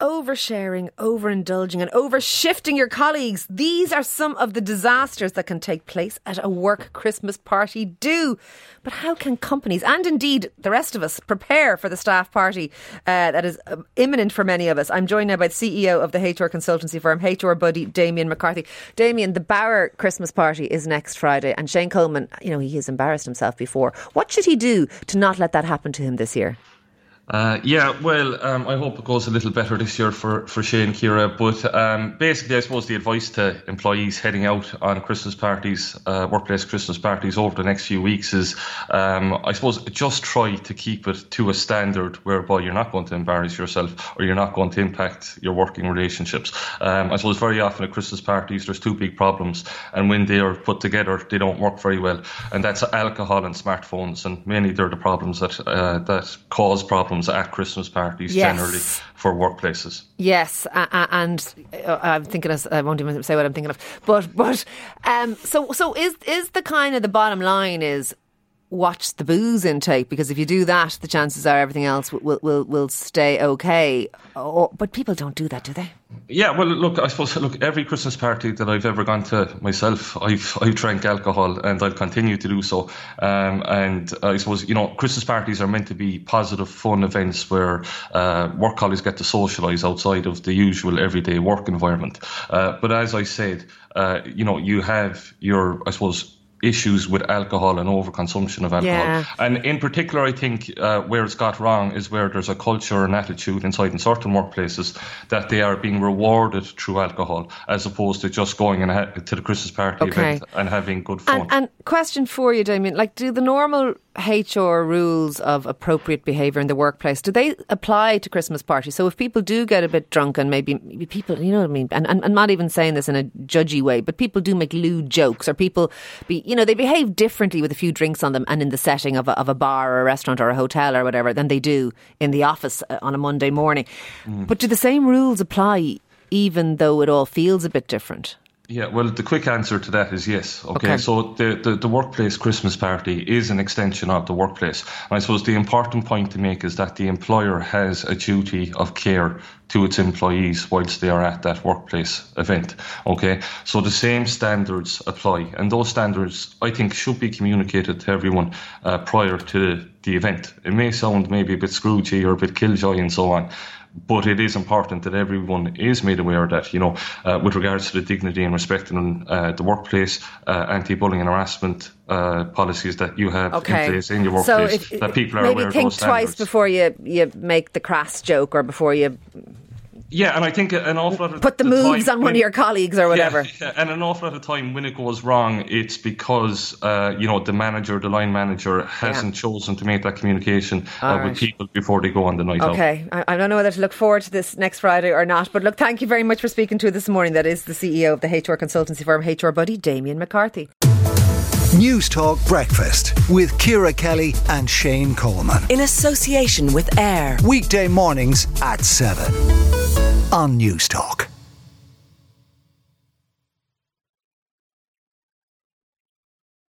oversharing, overindulging, and overshifting your colleagues. These are some of the disasters that can take place at a work Christmas party. Do. But how can companies, and indeed the rest of us, prepare for the staff party uh, that is um, imminent for many of us? I'm joined now by the CEO of the HR consultancy firm, HR Buddy, Damien McCarthy. Damien, the Bauer Christmas party is next Friday, and Shane Coleman, you know, he has embarrassed himself before. What should he do to not let that happen to him this year? Uh, yeah, well, um, I hope it goes a little better this year for, for Shane Ciara. But um, basically, I suppose the advice to employees heading out on Christmas parties, uh, workplace Christmas parties over the next few weeks is, um, I suppose, just try to keep it to a standard whereby you're not going to embarrass yourself or you're not going to impact your working relationships. Um, I suppose very often at Christmas parties, there's two big problems, and when they are put together, they don't work very well, and that's alcohol and smartphones, and mainly they're the problems that uh, that cause problems at Christmas parties yes. generally for workplaces. Yes, uh, and uh, I'm thinking of, I won't even say what I'm thinking of, but but um, so so is is the kind of the bottom line is watch the booze intake because if you do that, the chances are everything else will will, will stay okay. Oh, but people don't do that, do they? Yeah, well, look, I suppose look every Christmas party that I've ever gone to myself, I've I've drank alcohol and I'll continue to do so. Um, and I suppose you know Christmas parties are meant to be positive, fun events where uh, work colleagues get to socialise outside of the usual everyday work environment. Uh, but as I said, uh, you know, you have your I suppose issues with alcohol and overconsumption of alcohol. Yeah. And in particular, I think uh, where it's got wrong is where there's a culture and attitude inside in certain workplaces that they are being rewarded through alcohol as opposed to just going and ha- to the Christmas party okay. event and having good fun. And, and question for you, Damien, like do the normal HR rules of appropriate behaviour in the workplace, do they apply to Christmas parties? So if people do get a bit drunk and maybe, maybe people, you know what I mean, and, and I'm not even saying this in a judgy way, but people do make lewd jokes or people be, you know, they behave differently with a few drinks on them and in the setting of a, of a bar or a restaurant or a hotel or whatever than they do in the office uh, on a Monday morning. Mm. But do the same rules apply even though it all feels a bit different? Yeah, well, the quick answer to that is yes. Okay, okay. so the, the, the, workplace Christmas party is an extension of the workplace. And I suppose the important point to make is that the employer has a duty of care to its employees whilst they are at that workplace event. Okay, so the same standards apply, and those standards I think should be communicated to everyone uh, prior to the event. It may sound maybe a bit scroogey or a bit killjoy and so on, but it is important that everyone is made aware that, you know, uh, with regards to the dignity and respect in uh, the workplace, uh, anti-bullying and harassment uh, policies that you have okay. in place in your workplace, so if, that people are maybe aware think of those twice before you, you make the crass joke or before you yeah, and I think an awful lot of put the, the moves on one of your colleagues or whatever. Yeah, yeah, and an awful lot of time when it goes wrong, it's because uh, you know the manager, the line manager, hasn't yeah. chosen to make that communication uh, right. with people before they go on the night okay. out. Okay, I, I, don't know whether to look forward to this next Friday or not, but look, thank you very much for speaking to us this morning. That is the CEO of the HR consultancy firm HR Buddy, Damien McCarthy. News Talk Breakfast with Ciara Kelly and Shane Coleman. In association with AIR. Weekday mornings at 7 on News Talk.